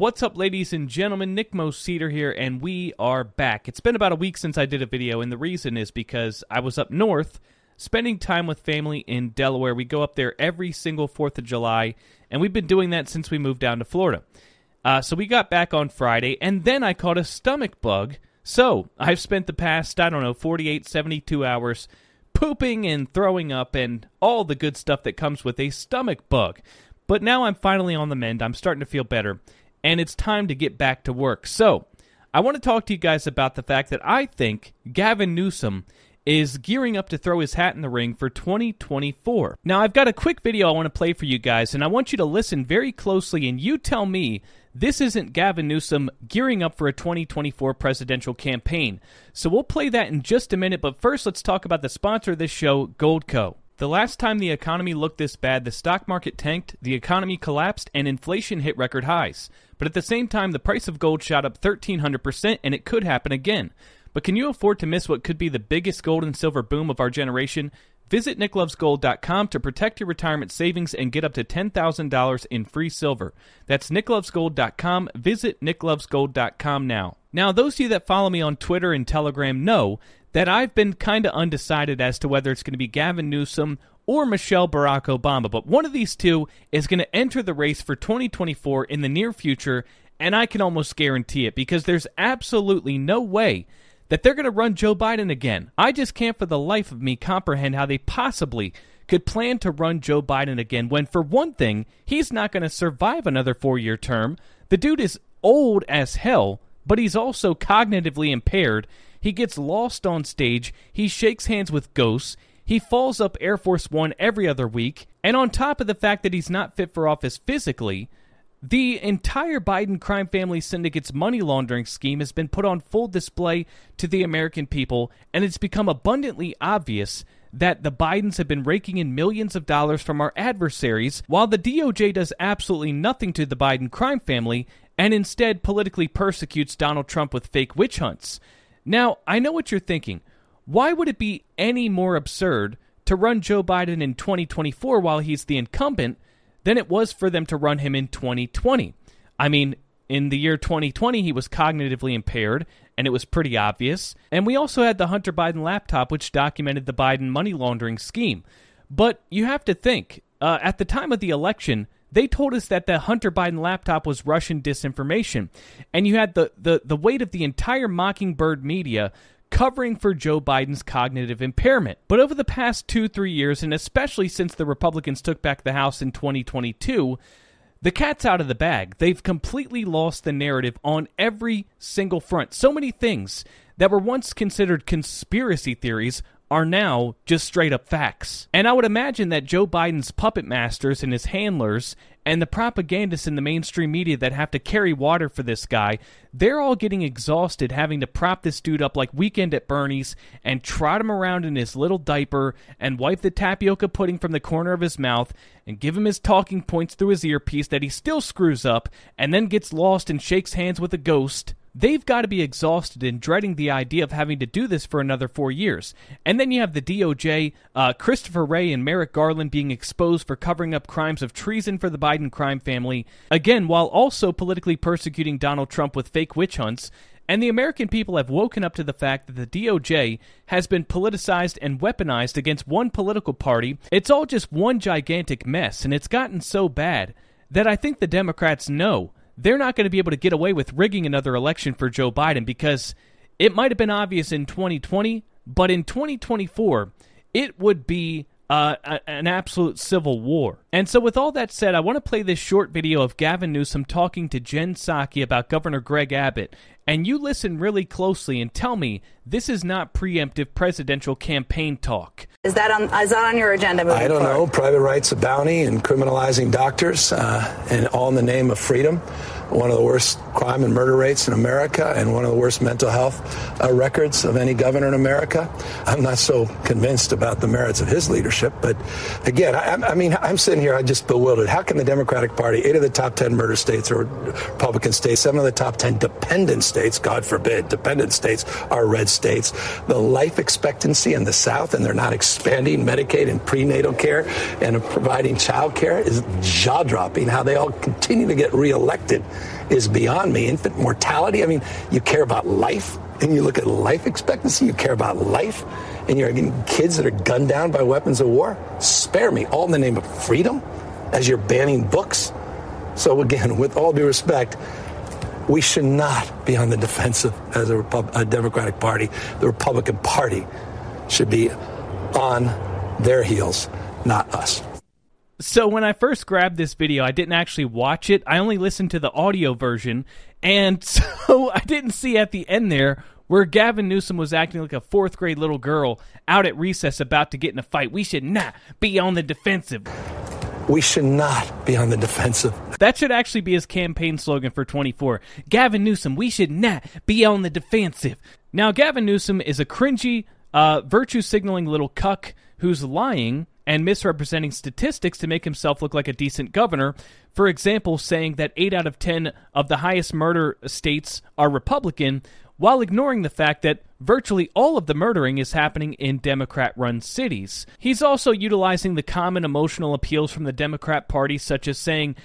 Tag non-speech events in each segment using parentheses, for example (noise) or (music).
What's up, ladies and gentlemen? Nick Moseder here, and we are back. It's been about a week since I did a video, and the reason is because I was up north spending time with family in Delaware. We go up there every single 4th of July, and we've been doing that since we moved down to Florida. Uh, so we got back on Friday, and then I caught a stomach bug. So I've spent the past, I don't know, 48, 72 hours pooping and throwing up and all the good stuff that comes with a stomach bug. But now I'm finally on the mend. I'm starting to feel better and it's time to get back to work. So, I want to talk to you guys about the fact that I think Gavin Newsom is gearing up to throw his hat in the ring for 2024. Now, I've got a quick video I want to play for you guys, and I want you to listen very closely and you tell me this isn't Gavin Newsom gearing up for a 2024 presidential campaign. So we'll play that in just a minute, but first let's talk about the sponsor of this show, Goldco. The last time the economy looked this bad, the stock market tanked, the economy collapsed, and inflation hit record highs. But at the same time, the price of gold shot up 1,300%, and it could happen again. But can you afford to miss what could be the biggest gold and silver boom of our generation? Visit nicklovesgold.com to protect your retirement savings and get up to $10,000 in free silver. That's nicklovesgold.com. Visit nicklovesgold.com now. Now, those of you that follow me on Twitter and Telegram know that I've been kind of undecided as to whether it's going to be Gavin Newsom or Michelle Barack Obama, but one of these two is going to enter the race for 2024 in the near future, and I can almost guarantee it because there's absolutely no way that they're going to run Joe Biden again. I just can't for the life of me comprehend how they possibly could plan to run Joe Biden again when, for one thing, he's not going to survive another four year term. The dude is old as hell, but he's also cognitively impaired he gets lost on stage. He shakes hands with ghosts. He falls up Air Force One every other week. And on top of the fact that he's not fit for office physically, the entire Biden crime family syndicate's money laundering scheme has been put on full display to the American people, and it's become abundantly obvious that the Bidens have been raking in millions of dollars from our adversaries, while the DOJ does absolutely nothing to the Biden crime family and instead politically persecutes Donald Trump with fake witch hunts. Now, I know what you're thinking. Why would it be any more absurd to run Joe Biden in 2024 while he's the incumbent than it was for them to run him in 2020? I mean, in the year 2020, he was cognitively impaired, and it was pretty obvious. And we also had the Hunter Biden laptop, which documented the Biden money laundering scheme. But you have to think, uh, at the time of the election, they told us that the Hunter Biden laptop was Russian disinformation. And you had the, the, the weight of the entire Mockingbird media covering for Joe Biden's cognitive impairment. But over the past two, three years, and especially since the Republicans took back the House in 2022, the cat's out of the bag. They've completely lost the narrative on every single front. So many things that were once considered conspiracy theories are now just straight up facts. And I would imagine that Joe Biden's puppet masters and his handlers and the propagandists in the mainstream media that have to carry water for this guy, they're all getting exhausted having to prop this dude up like Weekend at Bernie's and trot him around in his little diaper and wipe the tapioca pudding from the corner of his mouth and give him his talking points through his earpiece that he still screws up and then gets lost and shakes hands with a ghost they've got to be exhausted and dreading the idea of having to do this for another four years. And then you have the DOJ, uh, Christopher Wray and Merrick Garland being exposed for covering up crimes of treason for the Biden crime family, again, while also politically persecuting Donald Trump with fake witch hunts. And the American people have woken up to the fact that the DOJ has been politicized and weaponized against one political party. It's all just one gigantic mess, and it's gotten so bad that I think the Democrats know they're not going to be able to get away with rigging another election for Joe Biden because it might have been obvious in 2020, but in 2024, it would be uh, an absolute civil war. And so, with all that said, I want to play this short video of Gavin Newsom talking to Jen Psaki about Governor Greg Abbott. And you listen really closely and tell me this is not preemptive presidential campaign talk. Is that on? Is that on your agenda? I don't forward? know. Private rights of bounty and criminalizing doctors, uh, and all in the name of freedom one of the worst crime and murder rates in America and one of the worst mental health uh, records of any governor in America. I'm not so convinced about the merits of his leadership, but again, I, I mean, I'm sitting here, I'm just bewildered. How can the Democratic Party, eight of the top 10 murder states are Republican states, seven of the top 10 dependent states, God forbid, dependent states are red states. The life expectancy in the South, and they're not expanding Medicaid and prenatal care and providing child care is jaw dropping how they all continue to get reelected is beyond me. Infant mortality. I mean, you care about life, and you look at life expectancy. You care about life, and you're getting kids that are gunned down by weapons of war. Spare me, all in the name of freedom, as you're banning books. So again, (laughs) with all due respect, we should not be on the defensive as a, Repub- a Democratic Party. The Republican Party should be on their heels, not us. So when I first grabbed this video, I didn't actually watch it. I only listened to the audio version, and (laughs) so I didn't see at the end there where Gavin Newsom was acting like a fourth grade little girl out at recess about to get in a fight. We should not be on the defensive. We should not be on the defensive. That should actually be his campaign slogan for 24. Gavin Newsom, we should not be on the defensive. Now, Gavin Newsom is a cringy, uh, virtue signaling little cuck who's lying and misrepresenting statistics to make himself look like a decent governor. For example, saying that 8 out of 10 of the highest murder states are Republican, while ignoring the fact that virtually all of the murdering is happening in Democrat run cities. He's also utilizing the common emotional appeals from the Democrat Party, such as saying,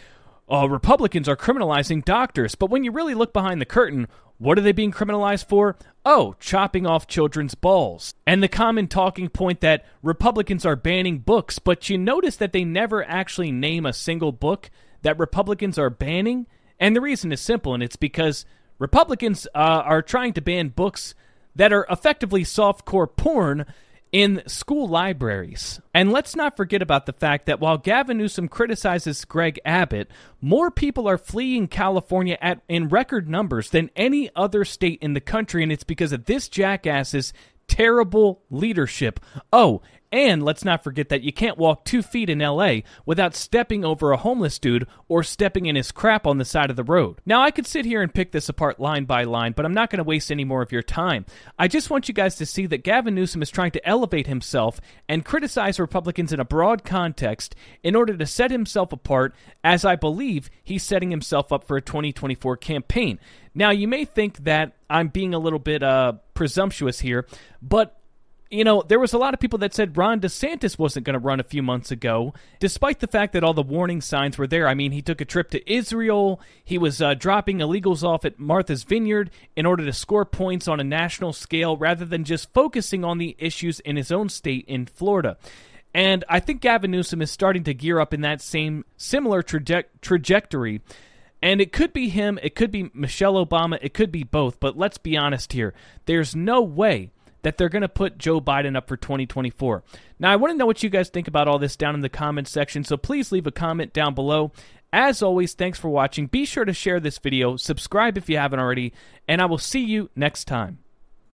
oh, Republicans are criminalizing doctors. But when you really look behind the curtain, what are they being criminalized for? Oh, chopping off children's balls. And the common talking point that Republicans are banning books, but you notice that they never actually name a single book that Republicans are banning. And the reason is simple, and it's because Republicans uh, are trying to ban books that are effectively softcore porn in school libraries. And let's not forget about the fact that while Gavin Newsom criticizes Greg Abbott, more people are fleeing California at in record numbers than any other state in the country and it's because of this jackass's terrible leadership. Oh, and let's not forget that you can't walk two feet in LA without stepping over a homeless dude or stepping in his crap on the side of the road. Now, I could sit here and pick this apart line by line, but I'm not going to waste any more of your time. I just want you guys to see that Gavin Newsom is trying to elevate himself and criticize Republicans in a broad context in order to set himself apart, as I believe he's setting himself up for a 2024 campaign. Now, you may think that I'm being a little bit uh, presumptuous here, but you know, there was a lot of people that said Ron DeSantis wasn't going to run a few months ago, despite the fact that all the warning signs were there. I mean, he took a trip to Israel. He was uh, dropping illegals off at Martha's Vineyard in order to score points on a national scale rather than just focusing on the issues in his own state in Florida. And I think Gavin Newsom is starting to gear up in that same similar traje- trajectory. And it could be him, it could be Michelle Obama, it could be both. But let's be honest here. There's no way that they're going to put Joe Biden up for 2024. Now, I want to know what you guys think about all this down in the comments section, so please leave a comment down below. As always, thanks for watching. Be sure to share this video, subscribe if you haven't already, and I will see you next time.